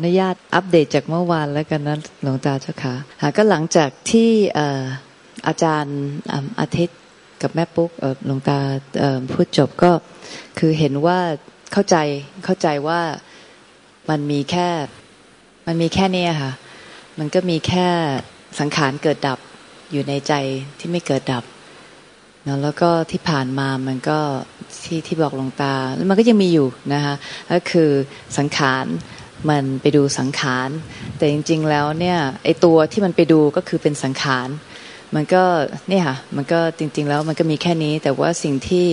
ขออนุญาตอัปเดตจากเมื่อวานแล้วกันนะหลวงตาเจ้าค่ะก็หลังจากที่อาจารย์อาทิตย์กับแม่ปุ๊กหลวงตาพูดจบก็คือเห็นว่าเข้าใจเข้าใจว่ามันมีแค่มันมีแค่นี้ค่ะ มันก็มีแค่สังขารเกิดดับอยู่ในใจที่ไม่เกิดดับเนาะแล้วก็ที่ผ่านมามันก็ที่ที่บอกหลวงตาแล้วมันก็ยังมีอยู่นะคะก็คือสังขาร มันไปดูสังขาร แต่จริง ๆ แล้วเนี่ยไอตัวที่มันไปดูก็คือเป็นสังขาร มันก็เนี่ยค่ะมันก็จริง ๆ แล้วมันก็มีแค่นี้ แต่ว่าสิ่งที่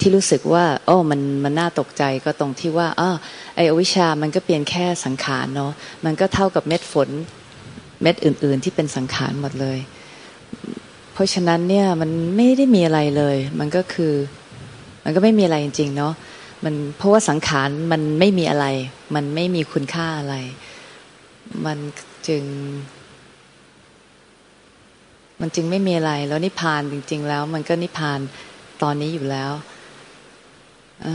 ที่รู้สึกว่าโอ้มันมันน่าตกใจก็ตรงที่ว่าอ๋อไออวิชามันก็เปลี่ยนแค่สังขารเนาะมันก็เท่ากับเม็ดฝนเม็ดอื่น ๆ ที่เป็นสังขารหมดเลย เพราะฉะนั้นเนี่ยมันไม่ได้มีอะไรเลย มันก็คือมันก็ไม่มีอะไรจริง ๆ เนาะ มันเพราะว่าสังขารมันไม่มีอะไร มันไม่มีคุณค่าอะไร มันจึง มันจึงไม่มีอะไร แล้วนิพพานจริง ๆ แล้ว มันก็นิพพานตอนนี้อยู่แล้วอ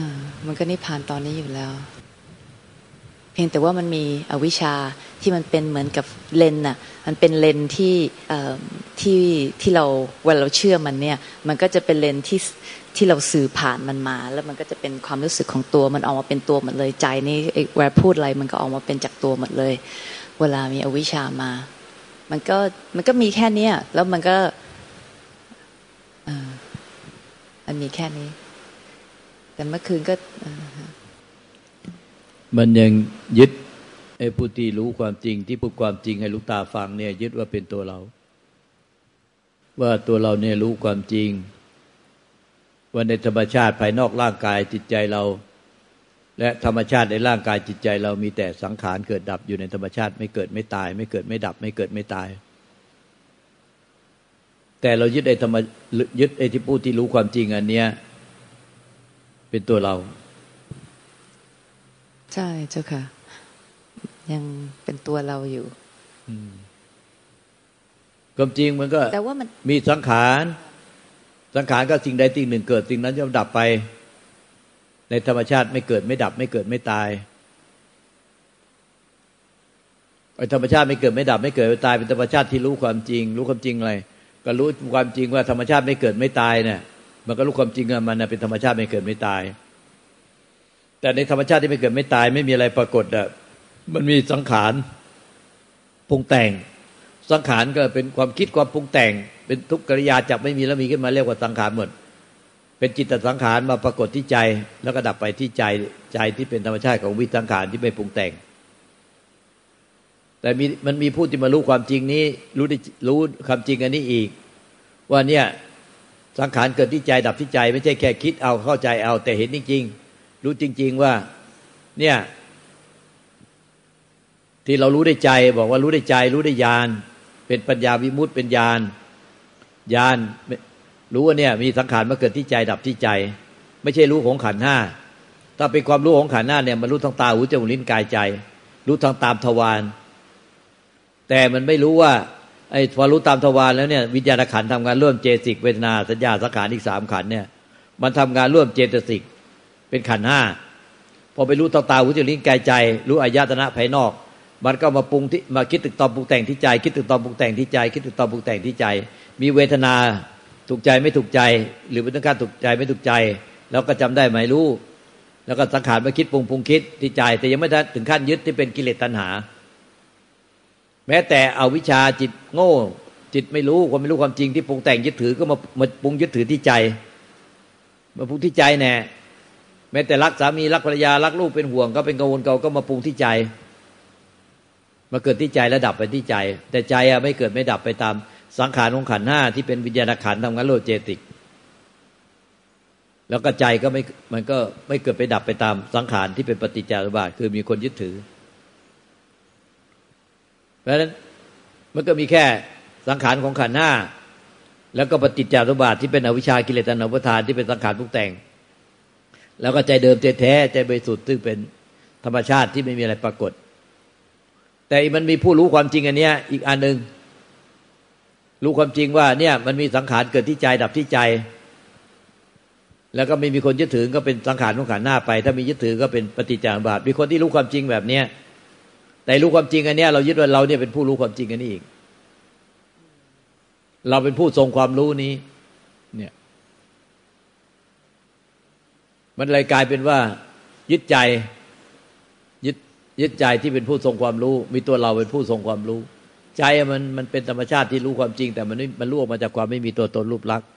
มันก็นิพพานตอนนี้อยู่แล้ว พียงแต่ว่ามันมีอวิชชาที่มันเป็นเหมือนกับเลนน่ะมันเป็นเลนที่ที่ที่เราเวลาเราเชื่อมันเนี่ยมันก็จะเป็นเลนที่ที่เราสื่อผ่านมันมา แล้วมันก็จะเป็นความรู้สึกของตัวมันออกมาเป็นตัวหมดเลยใจนี่เวลาพูดอะไรมันก็ออกมาเป็นจากตัวหมดเลย เวลามีอวิชชามา มันก็มันก็มีแค่เนี้ยแล้วมันก็มันมีแค่นี้ แต่เมื่อคืนก็ มันยังยึดไอ้ผู้ที่รู้ความจริงที่พูดความจริงให้ลูกตาฟังเนี่ย ยึดว่าเป็นตัวเรา ว่าตัวเราเนี่ยรู้ความจริง ว่าในธรรมชาติภายนอกร่างกายจิตใจเรา และธรรมชาติในร่างกายจิตใจเรามีแต่สังขารเกิดดับอยู่ในธรรมชาติไม่เกิดไม่ตาย ไม่เกิดไม่ดับ ไม่เกิดไม่ตาย แต่เรายึดไอ้ธรรมยึดไอ้ที่พูดที่รู้ความจริงอันเนี้ยเป็นตัวเรา ใช่เจ้าค่ะ ยังเป็นตัวเราอยู่ความจริงมันก็แต่ว่ามันมีสังขาร สังขารก็สิ่งใดสิ่งหนึ่งเกิดสิ่งนั้นจะดับไป ในธรรมชาติไม่เกิดไม่ดับ ไม่เกิดไม่ตายไอ้ธรรมชาติไม่เกิดไม่ดับ ไม่เกิดไม่ตาย เป็นธรรมชาติที่รู้ความจริง รู้ความจริงอะไรก็รู้ความจริงว่าธรรมชาติไม่เกิดไม่ตายเนี่ยมันก็รู้ความจริงว่ามันเป็นธรรมชาติไม่เกิดไม่ตาย แต่ในธรรมชาติที่ไม่เกิดไม่ตายไม่มีอะไรปรากฏอะมันมีสังขารปรุงแต่ง สังขารก็เป็นความคิดความปรุงแต่ง เป็นทุกกิริยาจับไม่มีแล้วมีขึ้นมาเรียกว่าสังขารหมดเป็นจิตสังขารมาปรากฏที่ใจ แล้วก็ดับไปที่ใจใจที่เป็นธรรมชาติของวิสังขารที่ไม่ปรุงแต่ง แต่มีมันมีผู้ที่มารู้ความจริงนี้ รู้ได้รู้ความจริงอันนี้อีก ว่าเนี่ยสังขารเกิดที่ใจดับที่ใจ ไม่ใช่แค่คิดเอาเข้าใจเอาแต่เห็นจริงๆ รู้จริง ๆว่า เนี่ย ที่เรารู้ได้ใจ บอกว่ารู้ได้ใจ รู้ได้ญาณเป็นปัญญาวิมุตต์เป็นญาณญาณรู้ว่าเนี่ย มีสังขารมาเกิดที่ใจดับที่ใจ ไม่ใช่รู้ของขันห้าถ้าเป็นความรู้ของขันห้าเนี่ยมันรู้ทางตาหูจมูกลิ้นกายใจ รู้ทางตามทวารแต่มันไม่รู้ว่าไอ้พอรู้ตามทวารแล้วเนี่ยวิญญาณขันทำงานร่วมเจสิกเวทนาสัญญาสังขารอีกสามขันเนี่ย มันทำงานร่วมเจตสิก เป็นขันห้าพอไปรู้ทาตาหูจมูกลิ้นกายใจ รู้อายตนะภายนอก มันก็มาปรุงที่มาคิดตึกตอมปรุงแต่งที่ใจ คิดตึกตอมปรุงแต่งที่ใจ คิดตึกตอมปรุงแต่งที่ใจ มีเวทนาถูกใจไม่ถูกใจ หรือเป็นต้องการถูกใจไม่ถูกใจ แล้วก็จำได้ไหมรู้แล้วก็สังขารมาคิดปรุงปรุงคิดที่ใจ แต่ยังไม่ถึงขั้นยึดที่เป็นกิเลสตัณหา แม้แต่เอาวิชาจิตโง่ จิตไม่รู้ความไม่รู้ความจริงที่ปรุงแต่งยึดถือก็มามาปรุงยึดถือที่ใจ มาปรุงที่ใจแน่ แม้แต่รักสามีรักภรรยารักลูกเป็นห่วง ก็เป็นกังวลเก่าก็มาปรุงที่ใจ มาเกิดที่ใจแล้วดับไปที่ใจ แต่ใจอะไม่เกิดไม่ดับไปตามสังขารของขันห้าที่เป็นวิญญาณขันทำงานโลเจติก แล้วก็ใจก็ไม่มันก็ไม่เกิดไปดับไปตามสังขารที่เป็นปฏิจจารุบาทคือมีคนยึดถือ เพราะฉะนั้นมันก็มีแค่สังขารของขันห้าแล้วก็ปฏิจจารุบาทที่เป็นอวิชากิเลสตัณหาปทานที่เป็นสังขารพุกแต่ง แล้วก็ใจเดิมใจแท้ใจบริสุทธิ์ซึ่งเป็นธรรมชาติที่ไม่มีอะไรปรากฏ แต่มันมีผู้รู้ความจริงอันเนี้ย อีกอันหนึ่งรู้ความจริงว่าเนี่ย มันมีสังขารเกิดที่ใจดับที่ใจ แล้วก็ไม่มีคนยึดถือก็เป็นสังขารของขันหน้าไป ถ้ามียึดถือก็เป็นปฏิจจาบาทมีคนที่รู้ความจริงแบบเนี้ยแต่รู้ความจริงอันเนี้ยเรายึดว่าเราเนี่ยเป็นผู้รู้ความจริงอันนี้อีก เราเป็นผู้ทรงความรู้นี้ เนี่ย มันเลยกลายเป็นว่า ยึดใจยึดยึดใจที่เป็นผู้ทรงความรู้ มีตัวเราเป็นผู้ทรงความรู้ ใจมันมันเป็นธรรมชาติที่รู้ความจริง แต่มันมันรู้ออกมาจากความไม่มีตัวตนรูปลักษณ์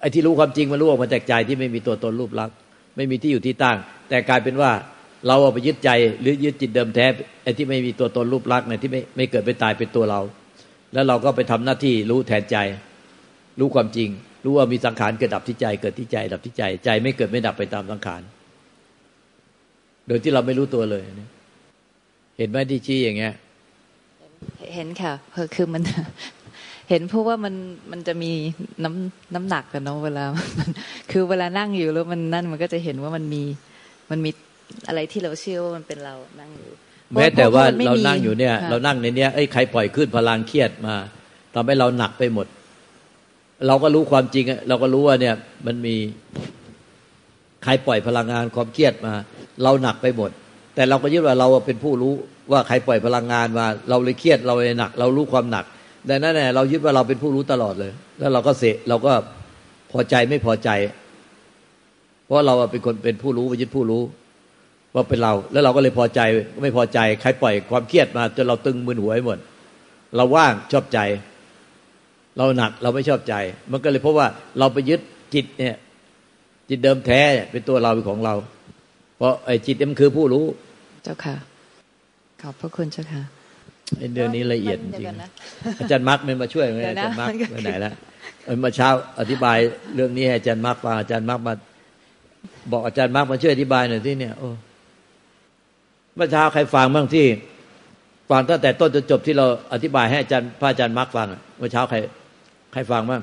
ไอ้ที่รู้ความจริงมันรู้ออกมาจากใจที่ไม่มีตัวตนรูปลักษณ์ไม่มีที่อยู่ที่ตั้ง แต่กลายเป็นว่าเราเอาไปยึดใจหรือยึดจิตเดิมแท้ไอ้ที่ไม่มีตัวตนรูปลักษณ์เนี่ยที่ไม่ไม่เกิดไปตายเป็นตัวเรา แล้วเราก็ไปทำหน้าที่รู้แทนใจ รู้ความจริง รู้ว่ามีสังขารเกิดดับที่ใจ เกิดที่ใจ ดับที่ใจ ใจไม่เกิดไม่ดับไปตามสังขาร โดยที่เราไม่รู้ตัวเลย เห็นไหมที่ชี้อย่างเงี้ย เห็นค่ะคือมัน เห็นเพราะว่ามันมันจะมีน้ำน้ำหนักกันเนาะเวลา คือเวลานั่งอยู่แล้วมันนั่นมันก็จะเห็นว่ามันมีมันมีอะไรที่เราเชื่อว่ามันเป็นเรานั่งอยู่แม้แต่ว่าเรานั่งอยู่เนี่ย เรานั่งในเนี้ยไอ้ใครปล่อยขึ้นพลังเครียดมาทำให้เราหนักไปหมด เราก็รู้ความจริงเราก็รู้ว่าเนี่ยมันมีใครปล่อยพลังงานความเครียดมา เราหนักไปหมด แต่เราก็ยึดว่าเราเป็นผู้รู้ว่าใครปล่อยพลังงานมา เราเลยเครียดเราเลยหนัก เรารู้ความหนักดังนั้นเนี่ยเรายึดว่าเราเป็นผู้รู้ตลอดเลย แล้วเราก็เสเราก็พอใจไม่พอใจ เพราะเราเป็นคนเป็นผู้รู้ไปยึดผู้รู้ ว่าเป็นเรา แล้วเราก็เลยพอใจไม่พอใจ ใครปล่อยความเครียดมาจนเราตึงมึนหัวหมด เราว่างชอบใจ เราหนักเราไม่ชอบใจ มันก็เลยเพราะว่าเราไปยึดจิตเนี่ย จิตเดิมแท้เป็นตัวเราเป็นของเรา เพราะไอ้จิตมันคือผู้รู้ เจ้าค่ะ ขอบพระคุณเจ้าค่ะเดือนนี้ละเอียดจริงอาจารย์มาร์กไม่มาช่วยไหมอาจารย์มาร์กไปไหนแล้วมาเช้าอธิบายเรื่องนี้ให้อาจารย์มาร์กฟังอาจารย์มาร์กมา บอกอาจารย์มาร์กมาช่วยอธิบายหน่อยที่เนี่ยโอ้เมื่อเช้าใครฟังบ้างที่ฟังตั้งแต่ต้นจนจบที่เราอธิบายให้อาจารย์พระอาจารย์มาร์กฟังเมื่อเช้าใคร ใครฟังบ้าง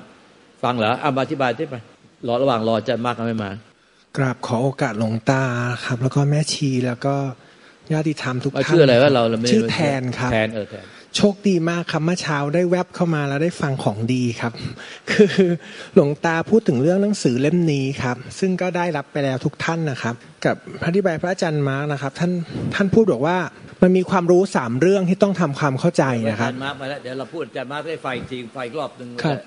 ฟังเหรอเอามาอธิบายที่ไปรอระหว่างรออาจารย์มาร์กไม่มากราบขอโอกาสหลวงตาครับ แล้วก็แม่ชีแล้วก็ญาติธรรมทุกท่านชื่ออะไรว่าเราชื่อแทนครับแทนเออแทน โชคดีมากครับเมื่อเช้าได้แวบเข้ามาแล้วได้ฟังของดีครับ คือหลวงตาพูดถึงเรื่องหนังสือเล่มนี้ครับ ซึ่งก็ได้รับไปแล้วทุกท่านนะครับ กับพระธิบายพระอาจารย์มาร์กนะครับ ท่านท่านพูดบอกว่ามันมีความรู้สามเรื่องที่ต้องทำความเข้าใจนะครับอาจารย์มาร์กมาแล้วเดี๋ยวเราพูดอาจารย์มาร์กได้ไฟจริงไฟรอบหนึ่งครับ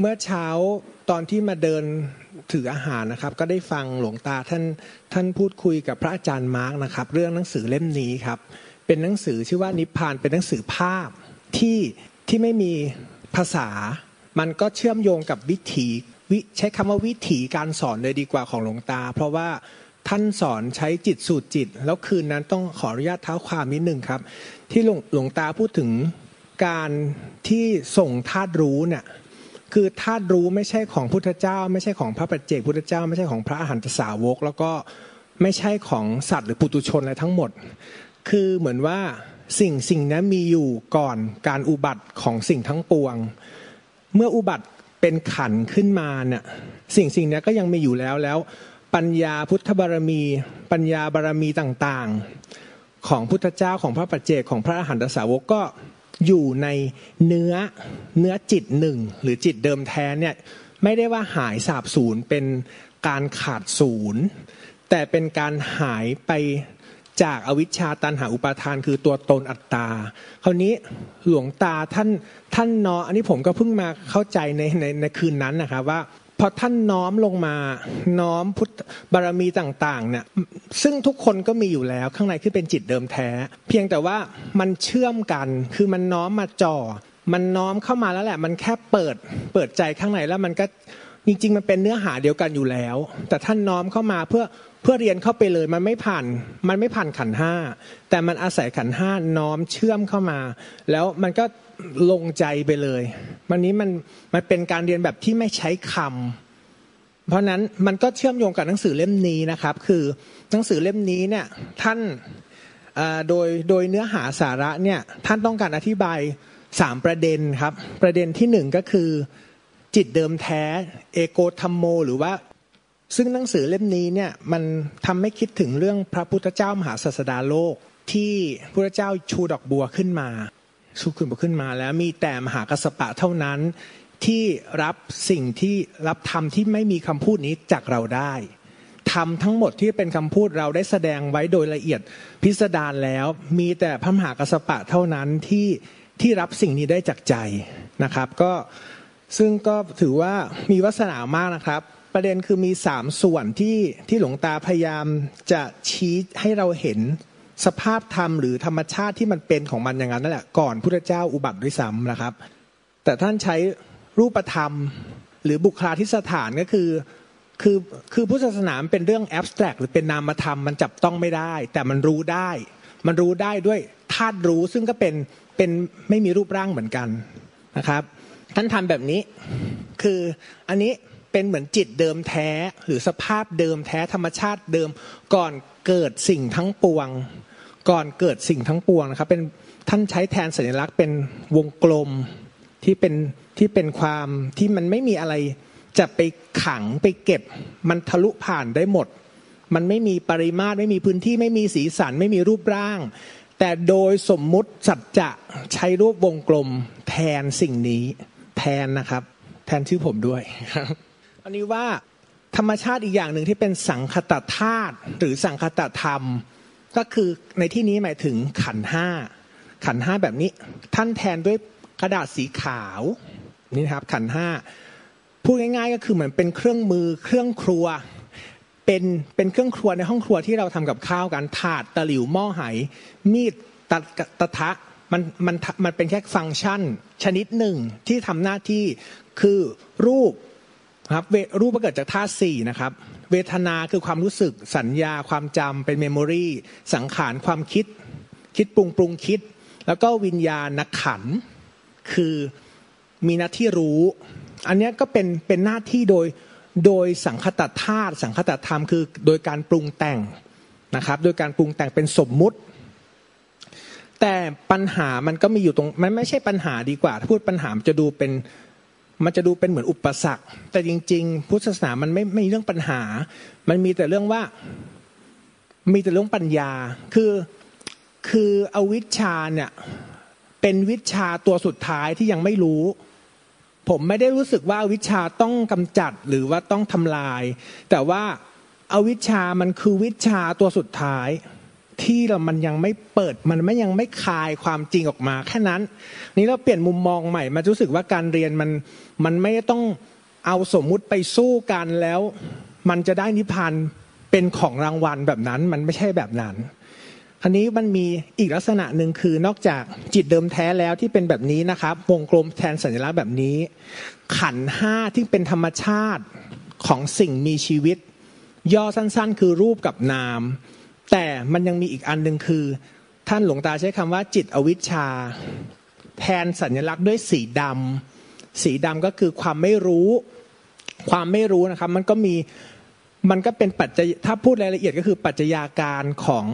เมื่อเช้าตอนที่มาเดินถืออาหารนะครับ ก็ได้ฟังหลวงตาท่านท่านพูดคุยกับพระอาจารย์มาร์กนะครับ เรื่องหนังสือเล่มนี้ครับ เป็นหนังสือชื่อว่านิพพานเป็นหนังสือภาพที่ที่ไม่มีภาษา มันก็เชื่อมโยงกับวิถีวิใช้คำว่าวิถีการสอนเลยดีกว่าของหลวงตา เพราะว่าท่านสอนใช้จิตสูตรจิต แล้วคืนนั้นต้องขออนุญาตเท้าความนิดหนึ่งครับ ที่หลวงหลวงตาพูดถึงการที่ส่งธาตุรู้เนี่ยคือธาตุรู้ไม่ใช่ของพุทธเจ้า ไม่ใช่ของพระปัจเจกพุทธเจ้า ไม่ใช่ของพระอรหันตสาวก แล้วก็ไม่ใช่ของสัตว์หรือปุตุชนอะไรทั้งหมด คือเหมือนว่าสิ่งสิ่งนั้นมีอยู่ก่อนการอุบัติของสิ่งทั้งปวง เมื่ออุบัติเป็นขันขึ้นมาเนี่ยสิ่งสิ่งนี้ก็ยังมีอยู่แล้วแล้วปัญญาพุทธบารมี ปัญญาบารมีต่างๆ ของพุทธเจ้าของพระปัจเจกของพระอรหันตสาวกก็อยู่ในเนื้อเนื้อจิตหนึ่งหรือจิตเดิมแท้เนี่ยไม่ได้ว่าหายสาบสูญเป็นการขาดศูนย์แต่เป็นการหายไป จากอวิชชาตันหาอุปาทานคือตัวตนอัตตา คราวนี้หลวงตาท่านท่านนออันนี้ผมก็เพิ่งมาเข้าใจในในในคืนนั้นนะครับว่าพอท่านน้อมลงมาน้อมพุทธบารมีต่างๆเนี่ยซึ่งทุกคนก็มีอยู่แล้วข้างในคือเป็นจิตเดิมแท้ เพียงแต่ว่ามันเชื่อมกันคือมันน้อมมาจ่อมันน้อมเข้ามาแล้วแหละ มันแค่เปิดเปิดใจข้างในแล้วมันก็ จริงๆ มันเป็นเนื้อหาเดียวกันอยู่แล้ว แต่ท่านน้อมเข้ามาเพื่อเพื่อเรียนเข้าไปเลยมันไม่ผ่านมันไม่ผ่านขันห้าแต่มันอาศัยขันห้าน้อมเชื่อมเข้ามา แล้วมันก็ลงใจไปเลยวันนี้มันมันเป็นการเรียนแบบที่ไม่ใช้คำเพราะนั้นมันก็เชื่อมโยงกับหนังสือเล่มนี้นะครับ คือหนังสือเล่มนี้เนี่ยท่านโดยโดยเนื้อหาสาระเนี่ยท่านต้องการอธิบายสามประเด็นครับ ประเด็นที่หนึ่งก็คือ จิตเดิมแท้ เอโกธรรมโม หรือว่า ซึ่งหนังสือเล่มนี้เนี่ยมันทำให้คิดถึงเรื่องพระพุทธเจ้ามหาศาสดาโลก ที่พระเจ้าชูดอกบัวขึ้นมาชูขึ้นบัวขึ้นมา แล้วมีแต่มหากัสปะเท่านั้นที่รับสิ่งที่รับธรรมที่ไม่มีคำพูดนี้จากเราได้ธรรมทั้งหมดที่เป็นคำพูดเราได้แสดงไว้โดยละเอียดพิสดารแล้ว มีแต่พระมหากระสปะเท่านั้นที่ที่รับสิ่งนี้ได้จากใจนะครับ ก็ ซึ่งก็ถือว่ามีวัสนามากนะครับ ประเด็นคือมีสามส่วนที่ที่หลวงตาพยายามจะชี้ให้เราเห็นสภาพธรรมหรือธรรมชาติที่มันเป็นของมันอย่างนั้นนั่นแหละก่อนพุทธเจ้าอุบัติด้วยซ้ำนะครับ แต่ท่านใช้รูปธรรมหรือบุคลาธิสถานก็คือคือคือพุทธศาสนาเป็นเรื่องแอบสแตรกหรือเป็นนามธรรมมันจับต้องไม่ได้ แต่มันรู้ได้ มันรู้ได้ด้วยธาตุรู้ซึ่งก็เป็นเป็นไม่มีรูปร่างเหมือนกันนะครับ ท่านทำแบบนี้ คืออันนี้เป็นเหมือนจิตเดิมแท้หรือสภาพเดิมแท้ธรรมชาติเดิมก่อนเกิดสิ่งทั้งปวง ก่อนเกิดสิ่งทั้งปวงนะครับเป็นท่านใช้แทนสัญลักษณ์เป็นวงกลมที่เป็นที่เป็นความที่มันไม่มีอะไรจะไปขังไปเก็บ มันทะลุผ่านได้หมด มันไม่มีปริมาตรไม่มีพื้นที่ไม่มีสีสันไม่มีรูปร่าง แต่โดยสมมุติสัจจะใช้รูปวงกลมแทนสิ่งนี้ แทนนะครับ แทนชื่อผมด้วยอันนี้ว่าธรรมชาติอีกอย่างหนึ่งที่เป็นสังคตธาตุหรือสังคตธรรม ก็คือในที่นี้หมายถึงขันห้าขันห้าแบบนี้ ท่านแทนด้วยกระดาษสีขาวนี่นะครับขันห้าพูดง่ายๆ ก็คือเหมือนเป็นเครื่องมือเครื่องครัว เป็นเป็นเครื่องครัวในห้องครัวที่เราทำกับข้าวกันถาดตะหลิวหม้อไหมีดตะตะทะ มันมันมันเป็นแค่ฟังก์ชันชนิดหนึ่งที่ทำหน้าที่คือรูปครับรูปเกิดจากธาตุสี่นะครับ เวทนาคือความรู้สึกสัญญาความจำเป็นเมมโมรีสังขารความคิด คิดปรุงปรุงคิด แล้วก็วิญญาณนักขันคือมีหน้าที่รู้ อันนี้ก็เป็นเป็นหน้าที่โดยโดยสังคตธาตุสังคตธรรมคือโดยการปรุงแต่งนะครับ โดยการปรุงแต่งเป็นสมมุติ แต่ปัญหามันก็มีอยู่ตรงมันไม่ใช่ปัญหาดีกว่า ถ้าพูดปัญหามันจะดูเป็นมันจะดูเป็นเหมือนอุปสรรค แต่จริง ๆ พุทธศาสนามันไม่ไม่มีเรื่องปัญหา มันมีแต่เรื่องว่ามีแต่เรื่องปัญญา คือคืออวิชชาเนี่ยเป็นวิชาตัวสุดท้ายที่ยังไม่รู้ ผมไม่ได้รู้สึกว่าวิชาต้องกำจัดหรือว่าต้องทำลาย แต่ว่าอวิชชามันคือวิชาตัวสุดท้าย ที่เรามันยังไม่เปิดมันไม่ยังไม่คลายความจริงออกมา แค่นั้น นี้เราเปลี่ยนมุมมองใหม่มารู้สึกว่าการเรียนมันมันไม่ต้องเอาสมมุติไปสู้กันแล้ว มันจะได้นิพพานเป็นของรางวัลแบบนั้น มันไม่ใช่แบบนั้นอันนี้มันมีอีกลักษณะหนึ่งคือนอกจากจิตเดิมแท้แล้วที่เป็นแบบนี้นะครับวงกลมแทนสัญลักษณ์แบบนี้ ขันห้าที่เป็นธรรมชาติของสิ่งมีชีวิต ย่อสั้นๆ คือรูปกับนาม แต่มันยังมีอีกอันหนึ่งคือ ท่านหลวงตาใช้คำว่าจิตอวิชชา แทนสัญลักษณ์ด้วยสีดำสีดำก็คือความไม่รู้ ความไม่รู้นะครับ มันก็มีมันก็เป็นปัจจัยถ้าพูดรายละเอียดก็คือปัจจัยาการของ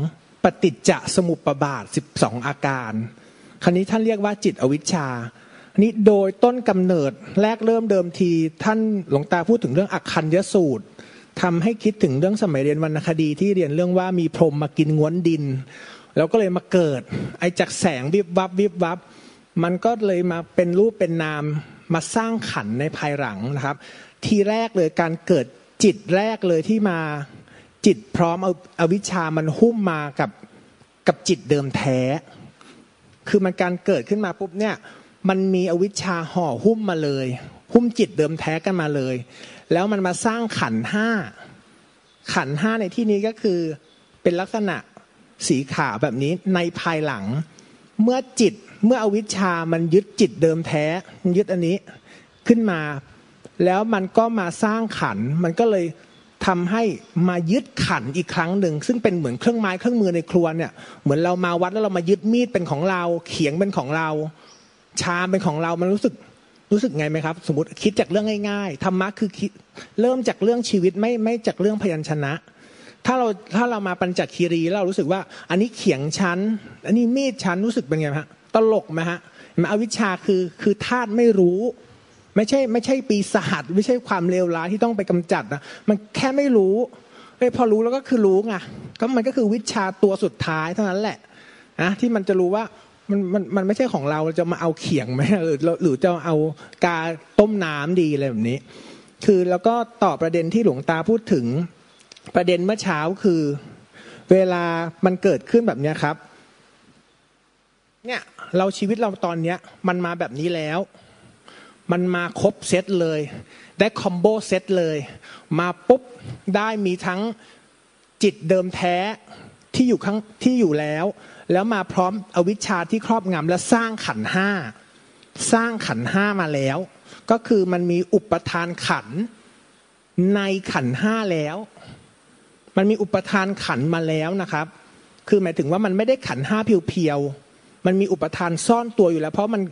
ปฏิจจสมุปบาทสิบสองอาการ คราวนี้ท่านเรียกว่าจิตอวิชชานี้โดยต้นกำเนิดแรกเริ่มเดิมที ท่านหลวงตาพูดถึงเรื่องอักคัญยสูตร ทำให้คิดถึงเรื่องสมัยเรียนวรรณคดีที่เรียนเรื่องว่ามีพรมมากินง้วนดิน แล้วก็เลยมาเกิด ไอ้จากแสงวิบวับวิบวับ มันก็เลยมาเป็นรูปเป็นนามมาสร้างขันในภายหลังนะครับ ทีแรกเลยการเกิดจิตแรกเลยที่มาจิตพร้อมเอาอาวิชามันหุ้มมากับกับจิตเดิมแท้ คือมันการเกิดขึ้นมาปุ๊บเนี่ย มันมีอวิชชาห่อหุ้มมาเลย หุ้มจิตเดิมแท้กันมาเลย แล้วมันมาสร้างขันห้า ขันห้าในที่นี้ก็คือเป็นลักษณะสีขาวแบบนี้ในภายหลัง เมื่อจิตเมื่ออวิชชามันยึดจิตเดิมแท้ยึดอันนี้ขึ้นมา แล้วมันก็มาสร้างขัน มันก็เลยทำให้มายึดขันอีกครั้งหนึ่ง ซึ่งเป็นเหมือนเครื่องไม้เครื่องมือในครัวเนี่ย เหมือนเรามาวัดแล้วเรามายึดมีดเป็นของเรา เขียงเป็นของเรา ชามเป็นของเรา มันรู้สึก รู้สึกไงไหมครับ สมมติคิดจากเรื่องง่ายๆธรรมะคือคิดเริ่มจากเรื่องชีวิตไม่ไม่จากเรื่องพยัญชนะ ถ้าเราถ้าเรามาปัญจคีรีเรารู้สึกว่า อันนี้เขียงชั้น อันนี้มีดชั้นรู้สึกเป็นไงฮะตลกไหมฮะมาอวิชชาคือคือธาตุไม่รู้ ไม่ใช่ไม่ใช่ปีศาจไม่ใช่ความเลวร้ายที่ต้องไปกำจัดนะมันแค่ไม่รู้เอ้พอรู้แล้วก็คือรู้ไงก็มันก็คือวิชาตัวสุดท้ายเท่านั้นแหละนะที่มันจะรู้ว่า มันมันมันไม่ใช่ของเราจะมาเอาเขียงไหมหรือหรือจะเอากาต้มน้ำดีอะไรแบบนี้ คือแล้วก็ตอบประเด็นที่หลวงตาพูดถึงประเด็นเมื่อเช้าคือ เวลามันเกิดขึ้นแบบเนี้ครับ เนี่ยเราชีวิตเราตอนเนี้ย มันมาแบบนี้แล้ว มันมาครบเซตเลย ได้คอมโบเซตเลย มาปุ๊บได้มีทั้งจิตเดิมแท้ที่อยู่ข้างที่อยู่แล้ว แล้วมาพร้อมอวิชชาที่ครอบงำและสร้างขันห้าสร้างขันห้ามาแล้ว ก็คือมันมีอุปทานขันในขันห้าแล้ว มันมีอุปทานขันมาแล้วนะครับ คือหมายถึงว่ามันไม่ได้ขันห้าเพียวๆมันมีอุปทานซ่อนตัวอยู่แล้ว เพราะมัน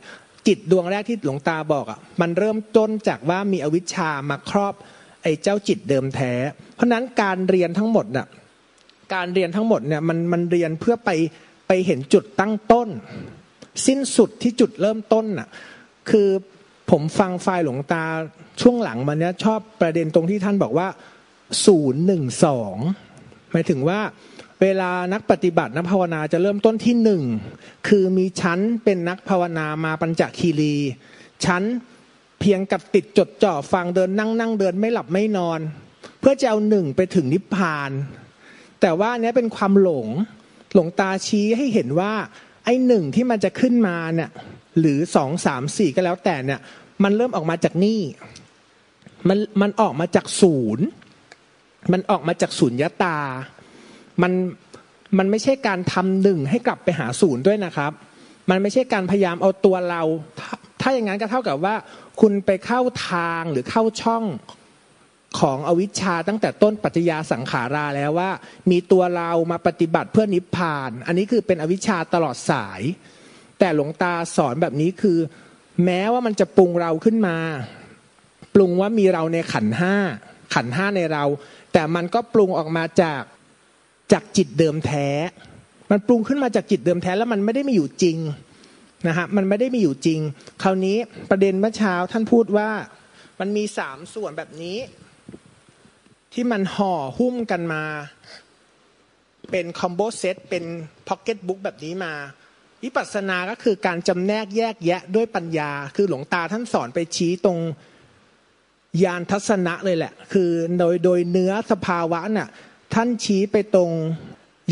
จิตดวงแรกที่หลวงตาบอกอะมันเริ่มต้นจากว่ามีอวิชชามาครอบไอ้เจ้าจิตเดิมแท้ เพราะนั้นการเรียนทั้งหมดน่ะการเรียนทั้งหมดเนี่ยมันมันเรียนเพื่อไป ไปเห็นจุดตั้งต้น สิ้นสุดที่จุดเริ่มต้นน่ะ คือผมฟังไฟล์หลวงตาช่วงหลังมาเนี้ยชอบประเด็นตรงที่ท่านบอกว่าศูนย์หนึ่งสองหมายถึงว่าเวลานักปฏิบัตินักภาวนาจะเริ่มต้นที่หนึ่งคือมีชั้นเป็นนักภาวนามาปัญจคีรี ชั้นเพียงกับติดจดจ่อฟังเดินนั่งนั่งเดินไม่หลับไม่นอน เพื่อจะเอาหนึ่งไปถึงนิพพาน แต่ว่าเนี้ยเป็นความหลง หลวงตาชี้ให้เห็นว่า ไอ้หนึ่งที่มันจะขึ้นมาเนี่ยหรือสองสามสี่ก็แล้วแต่เนี่ย มันเริ่มออกมาจากนี่มันมันออกมาจากศูนย์ มันออกมาจากศูนย์ยตา มันมันไม่ใช่การทำหนึ่งให้กลับไปหาศูนย์ด้วยนะครับ มันไม่ใช่การพยายามเอาตัวเรา ถ้าอย่างนั้นก็เท่ากับว่า คุณไปเข้าทางหรือเข้าช่อง ของอวิชชาตั้งแต่ต้นปัจจยาสังขาราแล้วว่า มีตัวเรามาปฏิบัติเพื่อนิพพาน อันนี้คือเป็นอวิชชาตลอดสาย แต่หลวงตาสอนแบบนี้คือ แม้ว่ามันจะปรุงเราขึ้นมา ปรุงว่ามีเราในขันห้าขันห้าในเรา แต่มันก็ปรุงออกมาจากจากจิตเดิมแท้ มันปรุงขึ้นมาจากจิตเดิมแท้แล้วมันไม่ได้มีอยู่จริงนะฮะมันไม่ได้มีอยู่จริง คราวนี้ประเด็นเมื่อเช้าท่านพูดว่ามันมีสามส่วนแบบนี้ ที่มันห่อหุ้มกันมา เป็น combo set เป็น pocket book แบบนี้มาวิปัสสนาก็คือการจำแนกแยกแยะด้วยปัญญา คือหลวงตาท่านสอนไปชี้ตรงญาณทัศนะเลยแหละ คือโดยโดยเนื้อสภาวะน่ะท่านชี้ไปตรง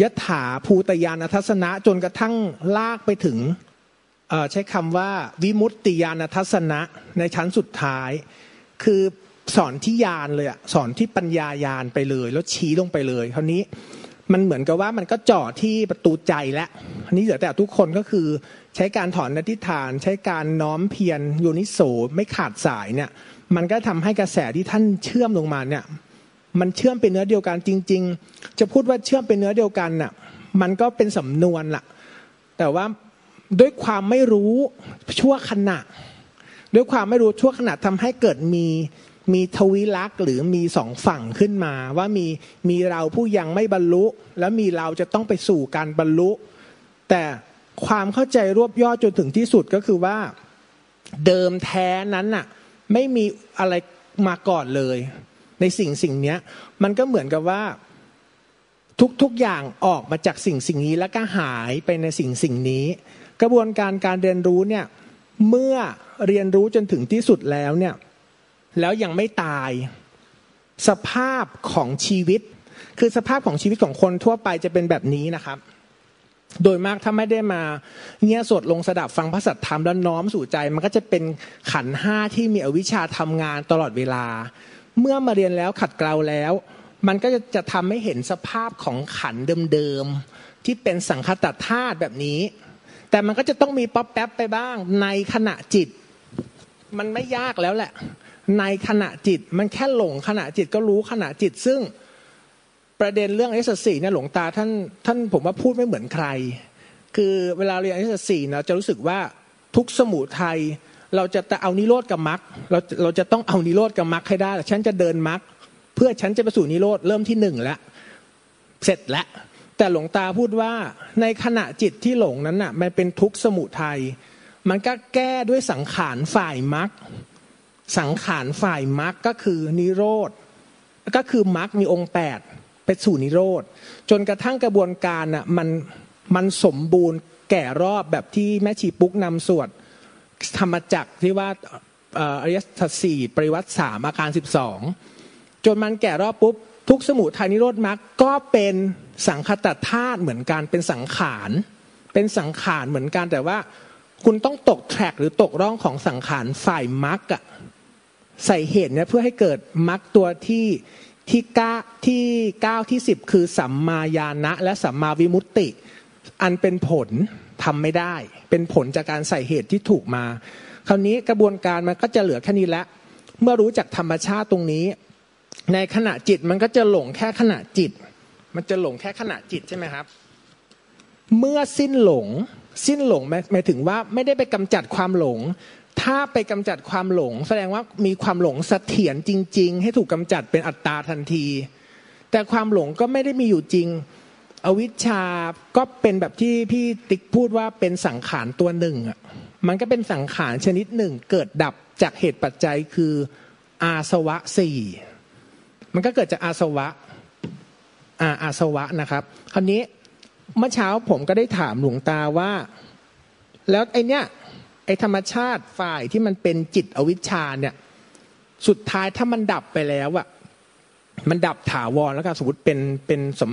ยถาภูตญาณทัศนะจนกระทั่งลากไปถึงใช้คำว่า วิมุตติยานทัศนะในชั้นสุดท้าย คือ สอนที่ยานเลยอะสอนที่ปัญญายานไปเลย แล้วชี้ลงไปเลยคราวนี้มันเหมือนกับว่ามันก็จ่อที่ประตูใจแล้วอันนี้เหลือแต่ทุกคนก็คือใช้การถอนนทิฐาน ใช้การน้อมเพียรโยนิโสไม่ขาดสายเนี่ย มันก็ทำให้กระแสที่ท่านเชื่อมลงมาเนี่ย มันเชื่อมเป็นเนื้อเดียวกันจริง ๆ จะพูดว่าเชื่อมเป็นเนื้อเดียวกันน่ะ มันก็เป็นสำนวนล่ะ แต่ว่าด้วยความไม่รู้ชั่วขณะ ด้วยความไม่รู้ชั่วขณะทำให้เกิดมี มีทวิลักษ์หรือมีสองฝั่งขึ้นมา ว่ามีมีเราผู้ยังไม่บรรลุ แล้วมีเราจะต้องไปสู่การบรรลุ แต่ความเข้าใจรวบยอดจนถึงที่สุดก็คือว่า เดิมแท้นั้นน่ะ ไม่มีอะไรมาก่อนเลย ในสิ่งสิ่งนี้มันก็เหมือนกับว่า ทุกๆอย่างออกมาจากสิ่งสิ่งนี้แล้วก็หายไปในสิ่งสิ่งนี้ กระบวนการการเรียนรู้เนี่ยเมื่อเรียนรู้จนถึงที่สุดแล้วเนี่ย แล้วยังไม่ตาย สภาพของชีวิต คือสภาพของชีวิตของคนทั่วไปจะเป็นแบบนี้นะครับ โดยมากถ้าไม่ได้มาเงียสดลงสดับฟังพระสัทธรรมแล้วน้อมสู่ใจ มันก็จะเป็นขันห้าที่มีอวิชชาทำงานตลอดเวลา เมื่อมาเรียนแล้วขัดเกลาแล้ว มันก็จะจะทำให้เห็นสภาพของขันเดิมๆที่เป็นสังคตธาตุแบบนี้แต่มันก็จะต้องมีป๊อปแป๊บไปบ้างในขณะจิต มันไม่ยากแล้วแหละ ในขณะจิตมันแค่หลงขณะจิตก็รู้ขณะจิต ซึ่งประเด็นเรื่องเอสสี่เนี่ยหลวงตาท่านท่านผมว่าพูดไม่เหมือนใคร คือเวลาเรียนเอสสี่เราจะรู้สึกว่าทุกสมุทัยเราจะเอานิโรธกับมรรคเราเราจะต้องเอานิโรธกับมรรคให้ได้ ฉันจะเดินมรรคเพื่อฉันจะไปสู่นิโรธเริ่มที่หนึ่งแล้วเสร็จแล้วแต่หลวงตาพูดว่าในขณะจิตที่หลงนั้นน่ะมันเป็นทุกสมุทัยมันก็แก้ด้วยสังขารฝ่ายมรรค สังขารฝ่ายมรรคก็คือนิโรธก็คือมรรคมีองค์แปดไปสู่นิโรธจนกระทั่งกระบวนการน่ะมันมันสมบูรณ์แก่รอบแบบที่แม่ชีปุ๊กนำสวดธรรมจักที่ว่าอริยสัจสี่ปริวัติสามอาการสิบสองจนมันแก่รอบปุ๊บ ทุกสมุทัยนิโรธมรรคก็เป็นสังคตธาตุเหมือนกันเป็นสังขารเป็นสังขารเหมือนกันแต่ว่าคุณต้องตกแทร็กหรือตกร่องของสังขารฝ่ายมรรคอะ ใส่เหตุเนี่ยเพื่อให้เกิดมรรคตัวที่ที่เก้าที่เก้าที่สิบคือสัมมาญาณะ และสัมมาวิมุตติ อันเป็นผลทำไม่ได้ เป็นผลจากการใส่เหตุที่ถูกมา คราวนี้กระบวนการมันก็จะเหลือแค่นี้ละเมื่อรู้จักธรรมชาติตรงนี้ ในขณะจิตมันก็จะหลงแค่ขณะจิต มันจะหลงแค่ขณะจิตใช่ไหมครับ เมื่อสิ้นหลง สิ้นหลงหมายถึงว่าไม่ได้ไปกำจัดความหลง ถ้าไปกำจัดความหลง แสดงว่ามีความหลงเสถียรจริง ๆ ให้ถูกกำจัดเป็นอัตตาทันที แต่ความหลงก็ไม่ได้มีอยู่จริง อวิชชาก็เป็นแบบที่พี่ติ๊กพูดว่าเป็นสังขารตัวหนึ่งอะมันก็เป็นสังขารชนิดหนึ่ง เกิดดับจากเหตุปัจจัยคืออาสวะสี่มันก็เกิดจากอาสวะอาอาสวะนะครับ คราวนี้เมื่อเช้าผมก็ได้ถามหลวงตาว่า แล้วไอเนี้ย ไอ้ธรรมชาติฝ่ายที่มันเป็นจิตอวิชชาเนี่ย สุดท้ายถ้ามันดับไปแล้วอะมันดับถาวรแล้วก็สมมติเป็นเป็นสม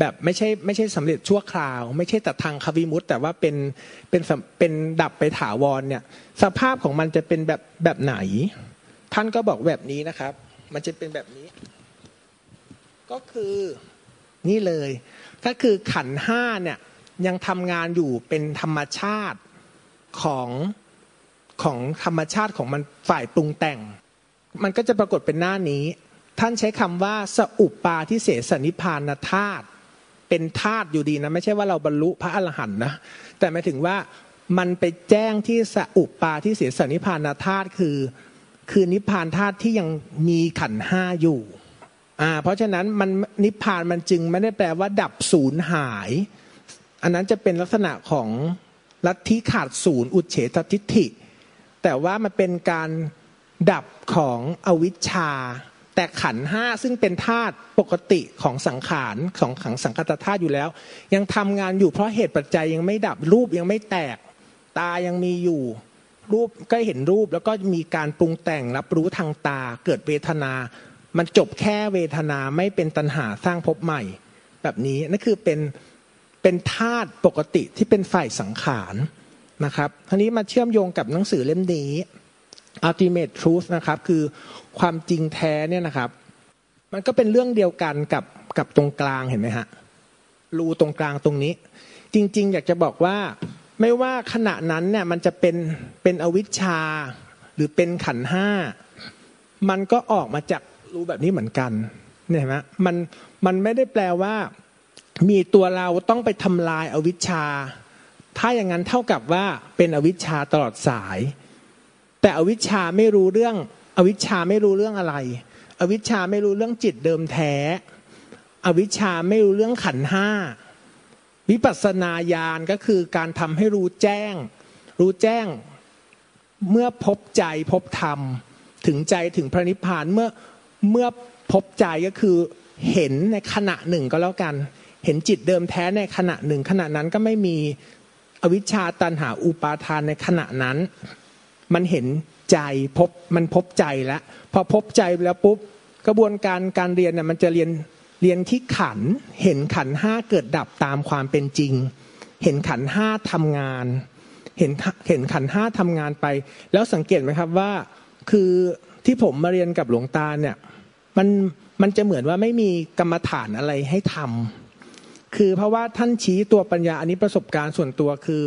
แบบไม่ใช่ไม่ใช่สำเร็จชั่วคราว ไม่ใช่แต่ทางควิมุตแต่ว่าเป็นเป็นเป็นดับไปถาวรเนี่ย สภาพของมันจะเป็นแบบแบบไหน ท่านก็บอกแบบนี้นะครับ มันจะเป็นแบบนี้ ก็คือนี่เลย ก็คือขันห้าเนี่ยยังทำงานอยู่เป็นธรรมชาติ ของของธรรมชาติของมันฝ่ายปรุงแต่ง มันก็จะปรากฏเป็นหน้านี้ ท่านใช้คำว่าสอุปปาทิเสสนิพานธาตุเป็นธาตุอยู่ดีนะ ไม่ใช่ว่าเราบรรลุพระอรหันต์นะ แต่หมายถึงว่ามันไปแจ้งที่สอุปปาทิเสสนิพานธาตุคือคือนิพพานธาตุที่ยังมีขันห้าอยู่อ่าเพราะฉะนั้นมันนิพพานมันจึงไม่ได้แปลว่า ดับศูนย์หาย อันนั้นจะเป็นลักษณะของ ลัทธิขาดศูนย์อุเฉททิฏฐิ แต่ว่ามันเป็นการดับของอวิชชา แต่ขันห้าซึ่งเป็นธาตุปกติของสังขารของขังสังกัตธาตุอยู่แล้ว ยังทำงานอยู่เพราะเหตุปัจจัยยังไม่ดับรูปยังไม่แตก ตายังมีอยู่รูปก็เห็นรูปแล้วก็มีการปรุงแต่งรับรู้ทางตาเกิดเวทนา มันจบแค่เวทนาไม่เป็นตัณหาสร้างภพใหม่ แบบนี้นั่นคือเป็น เป็นธาตุปกติที่เป็นฝ่ายสังขารนะครับทีนี้มาเชื่อมโยงกับหนังสือเล่มนี้ ultimate truth นะครับ คือความจริงแท้เนี่ยนะครับ มันก็เป็นเรื่องเดียวกันกับกับตรงกลางเห็นไหมฮะรูตรงกลางตรงนี้ จริง ๆ อยากจะบอกว่าไม่ว่าขณะนั้นเนี่ยมันจะเป็นเป็นอวิชชา หรือเป็นขันห้า มันก็ออกมาจากรูแบบนี้เหมือนกันเนี่ยเห็นไหมมันมันไม่ได้แปลว่า มีตัวเราต้องไปทำลายอวิชชา ถ้าอย่างนั้นเท่ากับว่าเป็นอวิชชาตลอดสาย แต่อวิชชาไม่รู้เรื่อง อวิชชาไม่รู้เรื่องอะไร อวิชชาไม่รู้เรื่องจิตเดิมแท้ อวิชชาไม่รู้เรื่องขันห้า วิปัสสนาญาณก็คือการทำให้รู้แจ้ง รู้แจ้ง เมื่อพบใจพบธรรม ถึงใจถึงพระนิพพานเมื่อเมื่อพบใจก็คือเห็นในขณะหนึ่งก็แล้วกัน เห็นจิตเดิมแท้ในขณะหนึ่ง ขณะนั้นก็ไม่มีอวิชชาตันหาอุปาทานในขณะนั้น มันเห็นใจพบมันพบใจแล้วพอพบใจแล้วปุ๊บกระบวนการการเรียนเนี่ยมันจะเรียนเรียนที่ขันเห็นขันห้าเกิดดับตามความเป็นจริง เห็นขันห้าทำงาน เห็นเห็นขันห้าทำงานไป แล้วสังเกตไหมครับว่าคือที่ผมมาเรียนกับหลวงตาเนี่ยมันมันจะเหมือนว่าไม่มีกรรมฐานอะไรให้ทำ คือเพราะว่าท่านชี้ตัวปัญญาอันนี้ประสบการณ์ส่วนตัวคือ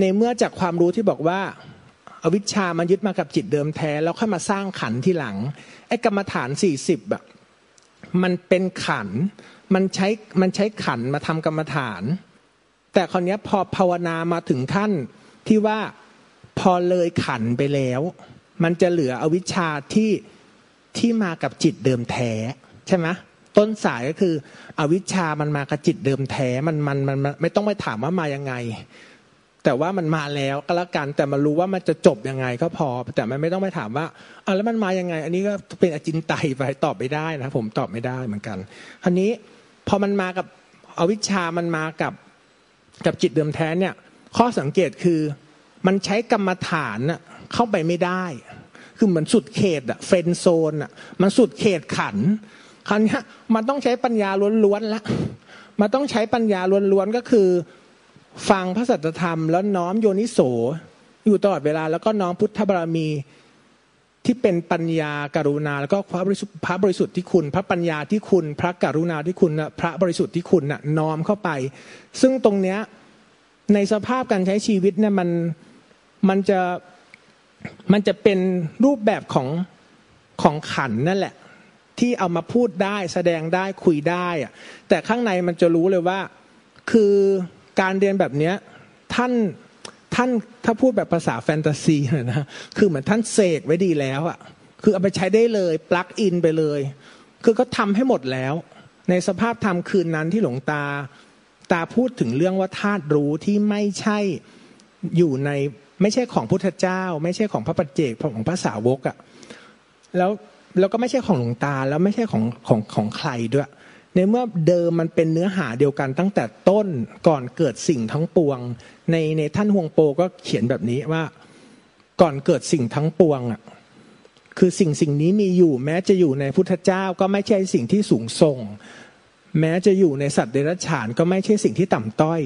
ในเมื่อจากความรู้ที่บอกว่าอวิชชามันยึดมากับจิตเดิมแท้ แล้วค่อยมาสร้างขันที่หลังไอ้กรรมฐานสี่สิบแบบมันเป็นขันมันใช้มันใช้ขันมาทำกรรมฐาน แต่คราวนี้พอภาวนามาถึงขั้นที่ว่าพอเลยขันไปแล้ว มันจะเหลืออวิชชาที่ที่มากับจิตเดิมแท้ใช่ไหม ต้นสายก็คือ อวิชชามันมากระจิตเดิมแท้มันมันมันไม่ต้องไปถามว่ามายังไง แต่ว่ามันมาแล้วก็แล้วกันแต่มันรู้ว่ามันจะจบยังไงก็พอ แต่มันไม่ต้องไปถามว่าอะแล้วมันมายังไง อันนี้ก็เป็นอจินไตไปตอบไม่ได้นะผมตอบไม่ได้เหมือนกันคราวนี้พอมันมากับอวิชชามันมากับกับจิตเดิมแท้เนี่ย ข้อสังเกตคือมันใช้กรรมฐานเข้าไปไม่ได้ คือเหมือนสุดเขตอะเฟนโซนอะมันสุดเขตขัน คราวนี้มันต้องใช้ปัญญาล้วนๆแล้วมันต้องใช้ปัญญาล้วนๆก็คือ ฟังพระสัจธรรม แล้วน้อมโยนิโสอยู่ตลอดเวลาแล้วก็น้อมพุทธบารมีที่เป็นปัญญาการุณา แล้วก็พระบริสุทธิ์พระบริสุทธิ์ที่คุณ พระปัญญาที่คุณ พระกรุณาที่คุณพระบริสุทธิ์ที่คุณน่ะน้อมเข้าไป ซึ่งตรงเนี้ยในสภาพการใช้ชีวิตเนี่ยมันมันจะมันจะเป็นรูปแบบของของขันนั่นแหละ ที่เอามาพูดได้แสดงได้คุยได้อะแต่ข้างในมันจะรู้เลยว่า คือการเรียนแบบเนี้ยท่านท่านถ้าพูดแบบภาษาแฟนตาซีนะคือเหมือนท่านเสกไว้ดีแล้วอะคือเอาไปใช้ได้เลยปลั๊กอินไปเลย คือก็ทำให้หมดแล้ว ในสภาพธรรมคืนนั้นที่หลวงตา ตาพูดถึงเรื่องว่าธาตุรู้ที่ไม่ใช่อยู่ในไม่ใช่ของพุทธเจ้า ไม่ใช่ของพระปัจเจกของพระสาวกอะ่ะแล้ว แล้วก็ไม่ใช่ของหลวงตาแล้วไม่ใช่ของของของใครด้วย ในเมื่อเดิมมันเป็นเนื้อหาเดียวกันตั้งแต่ต้นก่อนเกิดสิ่งทั้งปวง ในในท่านฮวงโปก็เขียนแบบนี้ว่า ก่อนเกิดสิ่งทั้งปวงอะคือสิ่งสิ่งนี้มีอยู่แม้จะอยู่ในพุทธเจ้าก็ไม่ใช่สิ่งที่สูงส่ง แม้จะอยู่ในสัตว์เดรัจฉานก็ไม่ใช่สิ่งที่ต่ำต้อย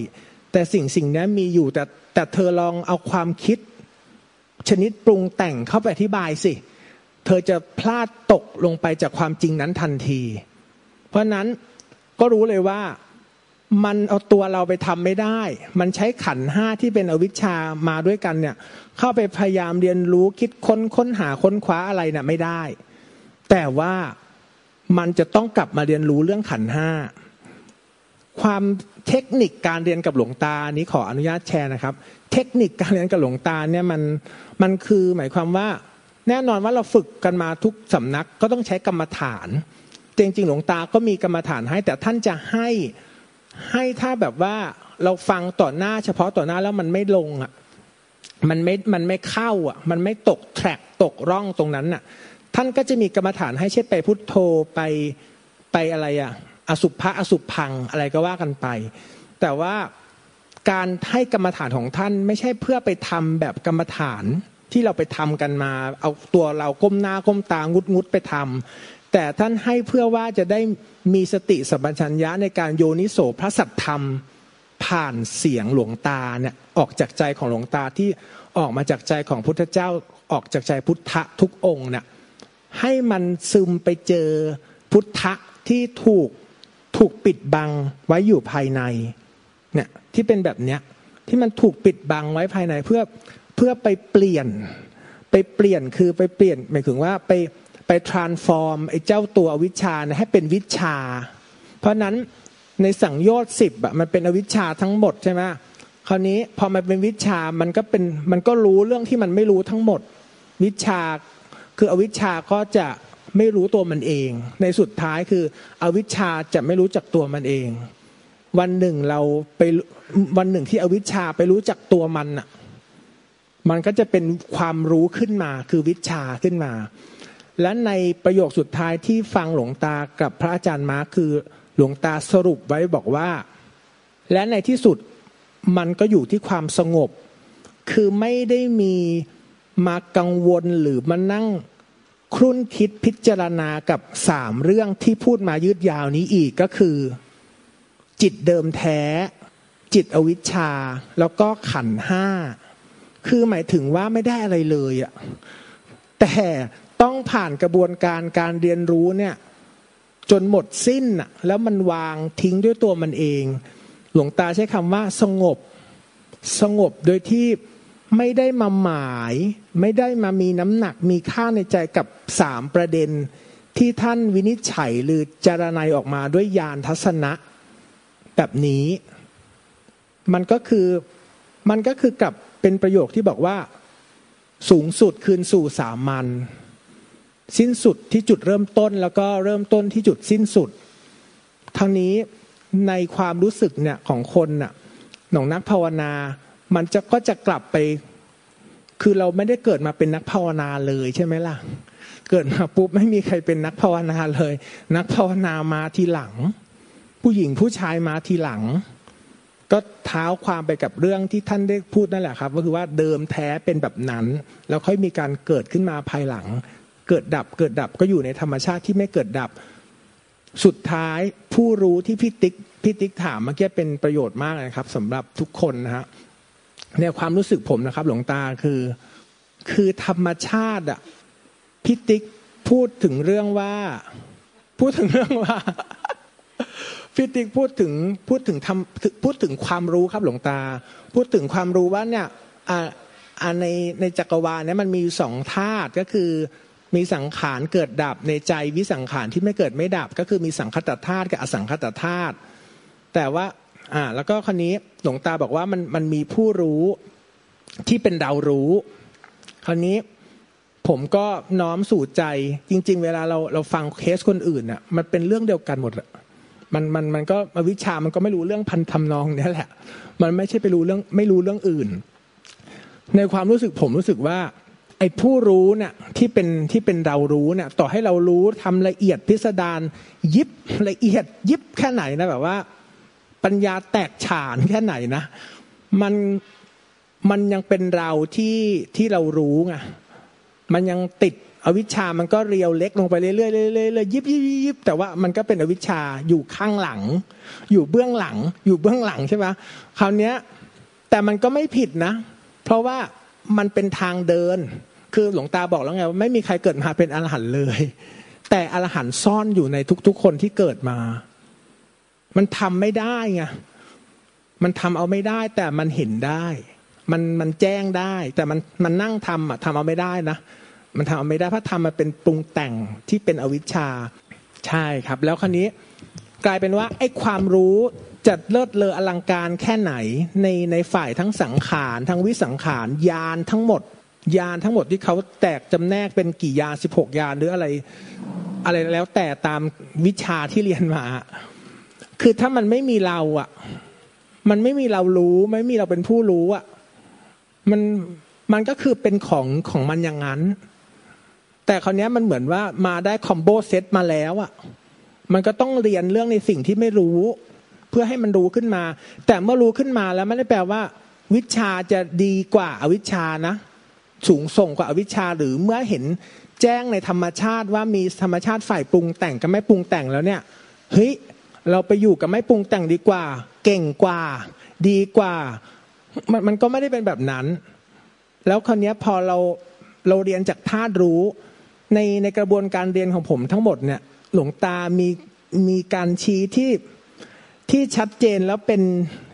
แต่สิ่งสิ่งนี้มีอยู่แต่แต่เธอลองเอาความคิด ชนิดปรุงแต่งเข้าไปอธิบายสิเเธอจะพลาดตกลงไปจากความจริงนั้นทันที เพราะนั้นก็รู้เลยว่ามันเอาตัวเราไปทำไม่ได้ มันใช้ขันห้าที่เป็นอวิชชามาด้วยกันเนี่ย เข้าไปพยายามเรียนรู้คิดค้นค้นหาค้นคว้าอะไรเนี่ยไม่ได้ แต่ว่ามันจะต้องกลับมาเรียนรู้เรื่องขันห้าความเทคนิคการเรียนกับหลวงตานี้ขออนุญาตแชร์นะครับ เทคนิคการเรียนกับหลวงตาเนี่ยมันมันคือหมายความว่า แน่นอนว่าเราฝึกกันมาทุกสำนักก็ต้องใช้กรรมฐาน จริงๆ หลวงตาก็มีกรรมฐานให้ แต่ท่านจะให้ให้ถ้าแบบว่าเราฟังต่อหน้าเฉพาะต่อหน้าแล้วมันไม่ลงอะมันไม่มันไม่เข้าอะ มันไม่ตกแทร็กตกร่องตรงนั้นอะ ท่านก็จะมีกรรมฐานให้เช่นไปพุทโธไปไปอะไรอะ อสุภะอสุพังอะไรก็ว่ากันไป แต่ว่าการให้กรรมฐานของท่านไม่ใช่เพื่อไปทำแบบกรรมฐาน ที่เราไปทำกันมา เอาตัวเราก้มหน้าก้มตางุดงุดไปทำแต่ท่านให้เพื่อว่าจะได้มีสติสัมปชัญญะในการโยนิโสพระสัทธรรมผ่านเสียงหลวงตาเนี่ยออกจากใจของหลวงตาที่ออกมาจากใจของพุทธเจ้าออกจากใจพุทธะทุกองค์เนี่ยให้มันซึมไปเจอพุทธะที่ถูกถูกปิดบังไว้อยู่ภายในเนี่ยที่เป็นแบบเนี้ยที่มันถูกปิดบังไว้ภายในเพื่อ พื่อไปเปลี่ยน ไปเปลี่ยนคือไปเปลี่ยนหมายถึงว่าไปไป transform ไอ้เจ้าตัวอวิชชาให้เป็นวิชา เพราะนั้นในสังโยชน์สิบอะมันเป็นอวิชชาทั้งหมดใช่ไหมคราวนี้พอมันเป็นวิชามันก็เป็นมันก็รู้เรื่องที่มันไม่รู้ทั้งหมด วิชาคืออวิชชาก็จะไม่รู้ตัวมันเอง ในสุดท้ายคืออวิชชาจะไม่รู้จักตัวมันเอง วันหนึ่งเราไปวันหนึ่งที่อวิชชาไปรู้จักตัวมันอะ มันก็จะเป็นความรู้ขึ้นมาคือวิชาขึ้นมา และในประโยคสุดท้ายที่ฟังหลวงตากับพระอาจารย์มาคือหลวงตาสรุปไว้บอกว่า และในที่สุดมันก็อยู่ที่ความสงบ คือไม่ได้มีมากังวลหรือมานั่งครุ่นคิดพิจารณากับสามเรื่องที่พูดมายืดยาวนี้อีกก็คือ จิตเดิมแท้ จิตอวิชชา แล้วก็ขันห้า คือหมายถึงว่าไม่ได้อะไรเลยอะแต่ต้องผ่านกระบวนการการเรียนรู้เนี่ย จนหมดสิ้นอะแล้วมันวางทิ้งด้วยตัวมันเอง หลวงตาใช้คำว่าสงบ สงบโดยที่ไม่ได้มาหมาย ไม่ได้มามีน้ำหนักมีค่าในใจกับสามประเด็น ที่ท่านวินิจฉัยหรือจารณัยออกมาด้วยญาณทัศนะแบบนี้ มันก็คือมันก็คือกับ เป็นประโยคที่บอกว่า สูงสุดคืนสู่สามัญสิ้นสุดที่จุดเริ่มต้นแล้วก็เริ่มต้นที่จุดสิ้นสุด ทั้งนี้ในความรู้สึกเนี่ยของคนน่ะหนองนักภาวนา มันจะก็จะกลับไป คือเราไม่ได้เกิดมาเป็นนักภาวนาเลยใช่ไหมล่ะ เกิดมาปุ๊บไม่มีใครเป็นนักภาวนาเลย นักภาวนามาทีหลัง ผู้หญิงผู้ชายมาทีหลัง ก็เท้าความไปกับเรื่องที่ท่านได้พูดนั่นแหละครับก็คือว่าเดิมแท้เป็นแบบนั้น แล้วค่อยมีการเกิดขึ้นมาภายหลัง เกิดดับเกิดดับก็อยู่ในธรรมชาติที่ไม่เกิดดับ สุดท้ายผู้รู้ที่พี่ติ๊กพี่ติ๊กถามเมื่อกี้เป็นประโยชน์มากนะครับสำหรับทุกคนนะฮะในความรู้สึกผมนะครับ หลวงตาคือ คือธรรมชาติอะพี่ติ๊กพูดถึงเรื่องว่า พูดถึงเรื่องว่า พี่ติ๊กพูดถึงพูดถึงทำพูดถึงความรู้ครับหลวงตา พูดถึงความรู้ว่าเนี่ยในในจักรวาลเนี่ยมันมีสองธาตุก็คือมีสังขารเกิดดับในใจวิสังขารที่ไม่เกิดไม่ดับ ก็คือมีสังคตธาตุกับอสังคตธาตุแต่ว่าอ่าแล้วก็คนนี้หลวงตาบอกว่ามันมันมีผู้รู้ที่เป็นเรารู้ คราวนี้ผมก็น้อมสู่ใจจริง ๆ เวลาเราเราฟังเคสคนอื่นอะมันเป็นเรื่องเดียวกันหมด มันมันมันก็วิชามันก็ไม่รู้เรื่องพันทำนองนี่แหละ มันไม่ใช่ไปรู้เรื่องไม่รู้เรื่องอื่น ในความรู้สึกผมรู้สึกว่า ไอ้ผู้รู้เนี่ยที่เป็นที่เป็นเรารู้เนี่ยต่อให้เรารู้ทำละเอียดพิสดารยิบละเอียดยิบแค่ไหนนะแบบว่า ปัญญาแตกฉานแค่ไหนนะมันมันยังเป็นเราที่ที่เรารู้ไงมันยังติด อวิชามันก็เรียวเล็กลงไปเรื่อยๆเรื่อยๆยิบยิบยิบแต่ว่ามันก็เป็นอวิชาอยู่ข้างหลัง อยู่เบื้องหลัง อยู่เบื้องหลังใช่ไหมคราวนี้แต่มันก็ไม่ผิดนะ เพราะว่ามันเป็นทางเดิน คือหลวงตาบอกแล้วไงว่าไม่มีใครเกิดมาเป็นอรหันต์เลย แต่อรหันต์ซ่อนอยู่ในทุก ๆ คนที่เกิดมา มันทำไม่ได้ไงมันทำเอาไม่ได้แต่มันเห็นได้ มันมันแจ้งได้ แต่มันมันนั่งทำอะทำเอาไม่ได้นะ มันทำไม่ได้เพราะทำมาเป็นปรุงแต่งที่เป็นอวิชชาใช่ครับ แล้วคราวนี้กลายเป็นว่าไอ้ความรู้จะเลิศเลออลังการแค่ไหนในในฝ่ายทั้งสังขารทั้งวิสังขารยานทั้งหมด ยานทั้งหมดที่เขาแตกจำแนกเป็นกี่ยานสิบหกยานหรืออะไร อะไรแล้วแต่ตามวิชาที่เรียนมา คือถ้ามันไม่มีเราอะ มันไม่มีเรารู้ ไม่มีเราเป็นผู้รู้อะ มันมันก็คือเป็นของของมันอย่างนั้น แต่คราวนี้มันเหมือนว่ามาได้คอมโบเซตมาแล้วอะมันก็ต้องเรียนเรื่องในสิ่งที่ไม่รู้ เพื่อให้มันรู้ขึ้นมา แต่เมื่อรู้ขึ้นมาแล้วไม่ได้แปลว่า วิชาจะดีกว่าอาวิชานะ สูงส่งกว่าอวิชาหรือเมื่อเห็นแจ้งในธรรมชาติว่ามีธรรมชาติฝ่ายปรุงแต่งกับไม่ปรุงแต่งแล้วเนี่ยเฮ้ยเราไปอยู่กับไม่ปรุงแต่งดีกว่า เก่งกว่า ดีกว่า มันมันก็ไม่ได้เป็นแบบนั้น แล้วคราวนี้พอเราเราเรียนจากธาตุรู้ ในในกระบวนการเรียนของผมทั้งหมดเนี่ยหลวงตามีมีการชี้ที่ที่ชัดเจนแล้วเป็น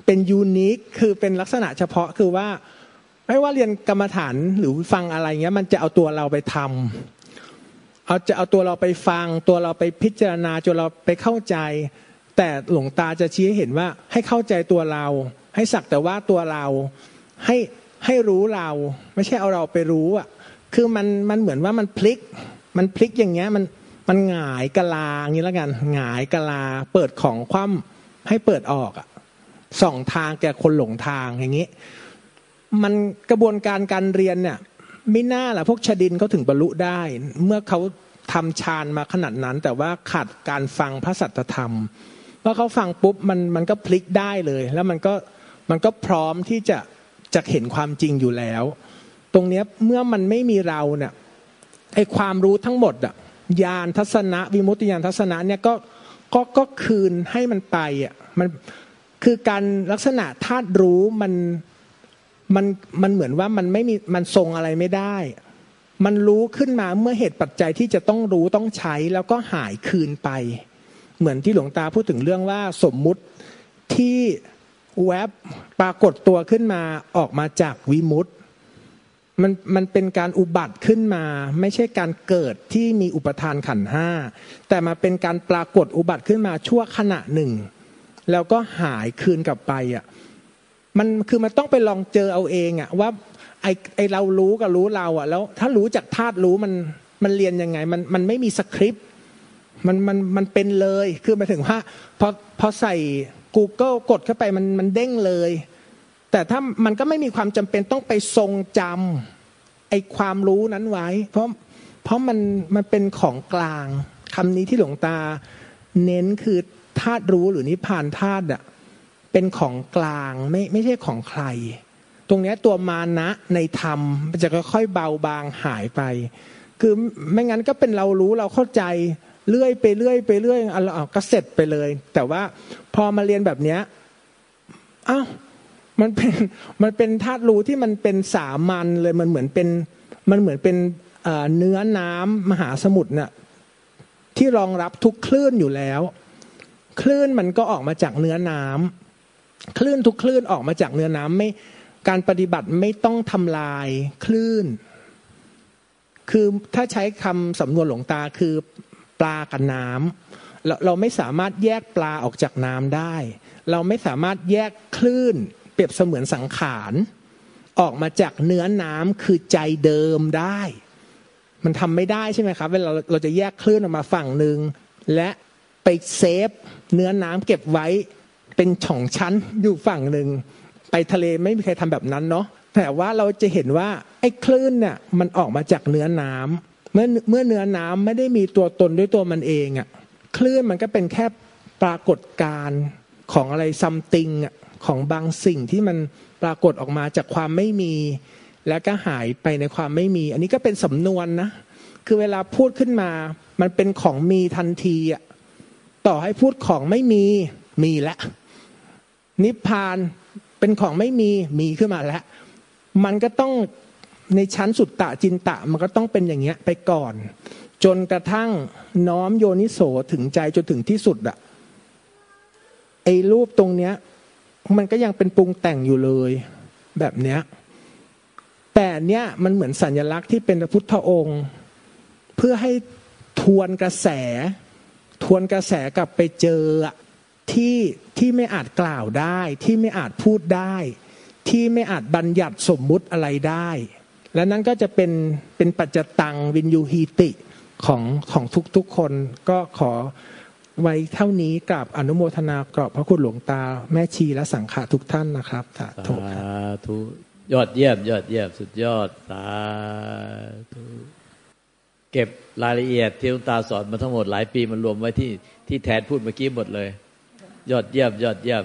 เป็นยูนิคคือเป็นลักษณะเฉพาะคือว่า ไม่ว่าเรียนกรรมฐานหรือฟังอะไรเงี้ย มันจะเอาตัวเราไปทำเอาจะเอาตัวเราไปฟัง ตัวเราไปพิจารณาจนเราไปเข้าใจ แต่หลวงตาจะชี้ให้เห็นว่าให้เข้าใจตัวเรา ให้สักแต่ว่าตัวเราให้ให้รู้เรา ไม่ใช่เอาเราไปรู้อะ คือมันมันเหมือนว่ามันพลิก มันพลิกอย่างเงี้ยมันมันหงายกะลาอย่างนี้แล้วกันหงายกะลา เปิดของคว่ำให้เปิดออกอะสองทางแก่คนหลงทางอย่างนี้ มันกระบวนการการเรียนเนี่ยไม่น่าแหละพวกชดินเขาถึงบรรลุได้ เมื่อเขาทำฌานมาขนาดนั้น แต่ว่าขาดการฟังพระสัจธรรมเมื่อเขาฟังปุ๊บมันมันก็พลิกได้เลย แล้วมันก็มันก็พร้อมที่จะจะเห็นความจริงอยู่แล้ว ตรงเนี้ยเมื่อมันไม่มีเราเนี่ยไอความรู้ทั้งหมดอะญาณทัศนะวิมุตติญาณทัศนะเนี่ยก็ก็ก็คืนให้มันไปอะมันคือการลักษณะธาตุรู้มันมันมันเหมือนว่ามันไม่มีมันทรงอะไรไม่ได้ มันรู้ขึ้นมาเมื่อเหตุปัจจัยที่จะต้องรู้ต้องใช้แล้วก็หายคืนไป เหมือนที่หลวงตาพูดถึงเรื่องว่าสมมุติที่แวบปรากฏตัวขึ้นมาออกมาจากวิมุตต มันมันเป็นการอุบัติขึ้นมา ไม่ใช่การเกิดที่มีอุปทานขันห้าแต่มาเป็นการปรากฏอุบัติขึ้นมาชั่วขณะหนึ่ง แล้วก็หายคืนกลับไปอะมันคือมันต้องไปลองเจอเอาเองอะว่าไอไอเรารู้กับรู้เราอะ แล้วถ้ารู้จากธาตุรู้มันมันเรียนยังไง มันมันไม่มีสคริปต์มันมันมันเป็นเลยคือหมายถึงว่าพอพอใส่ Google กดเข้าไปมันมันเด้งเลย แต่ถ้ามันก็ไม่มีความจำเป็นต้องไปทรงจำไอ้ความรู้นั้นไว้ เพราะเพราะมันมันเป็นของกลางคำนี้ที่หลวงตาเน้นคือธาตุรู้หรือนิพพานธาตุอะเป็นของกลางไม่ไม่ใช่ของใคร ตรงเนี้ยตัวมานะในธรรมมันจะค่อยๆเบาบางหายไป คือไม่งั้นก็เป็นเรารู้เราเข้าใจเลื่อยไปเรื่อยไปเรื่อยอะก็เสร็จไปเลย แต่ว่าพอมาเรียนแบบเนี้ยอ้าว มันเป็นมันเป็นธาตุรู้ที่มันเป็นสามัญเลยมันเหมือนเป็นมันเหมือนเป็นเนื้อน้ำมหาสมุทรเนี่ยที่รองรับทุกคลื่นอยู่แล้ว คลื่นมันก็ออกมาจากเนื้อน้ำคลื่นทุกคลื่นออกมาจากเนื้อน้ำไม่การปฏิบัติไม่ต้องทำลายคลื่น คือถ้าใช้คำสำนวนหลวงตาคือปลากับน้ำเราเราไม่สามารถแยกปลาออกจากน้ำได้ เราไม่สามารถแยกคลื่น เปรียบเสมือนสังขารออกมาจากเนื้อน้ำคือใจเดิมได้ มันทำไม่ได้ใช่ไหมครับ เวลาเราจะแยกคลื่นออกมาฝั่งหนึ่งและไปเซฟเนื้อน้ำเก็บไว้เป็นช่องชั้นอยู่ฝั่งหนึ่งไปทะเลไม่มีใครทำแบบนั้นเนาะแต่ว่าเราจะเห็นว่าไอ้คลื่นเนี่ยมันออกมาจากเนื้อน้ำเมื่อเมื่อเนื้อน้ำไม่ได้มีตัวตนด้วยตัวมันเองอะ่ะคลื่นมันก็เป็นแค่ปรากฏการณ์ของอะไรซัมติงอะ ของบางสิ่งที่มันปรากฏออกมาจากความไม่มี แล้วก็หายไปในความไม่มี อันนี้ก็เป็นสำนวนนะ คือเวลาพูดขึ้นมา มันเป็นของมีทันทีอะต่อให้พูดของไม่มีมีแล้วนิพพานเป็นของไม่มีมีขึ้นมาแล้ว มันก็ต้องในชั้นสุดตะจินตะ มันก็ต้องเป็นอย่างเงี้ยไปก่อน จนกระทั่งน้อมโยนิโสถึงใจจนถึงที่สุดอะไอ้รูปตรงเนี้ย มันก็ยังเป็นปรุงแต่งอยู่เลย แบบเนี้ยแต่เนี้ยมันเหมือนสัญลักษณ์ที่เป็นพระพุทธองค์ เพื่อให้ทวนกระแส ทวนกระแสกลับไปเจอที่ที่ไม่อาจกล่าวได้ ที่ไม่อาจพูดได้ ที่ไม่อาจบัญญัติสมมุติอะไรได้ และนั้นก็จะเป็นเป็นปัจจตังวินยูฮีติของของทุกๆคนก็ขอ ไว้เท่านี้กับอนุโมทนากรอบพระคุณหลวงตา แม่ชีและสังฆะทุกท่านนะครับสาธุยอดเยี่ยม ยอดเยี่ยมสุดยอดสาธุเก็บรายละเอียดที่หลวงตาสอนมาทั้งหมดหลายปีมันรวมไว้ที่ที่แทนพูดเมื่อกี้หมดเลย ยอดเยี่ยม ยอดเยี่ยม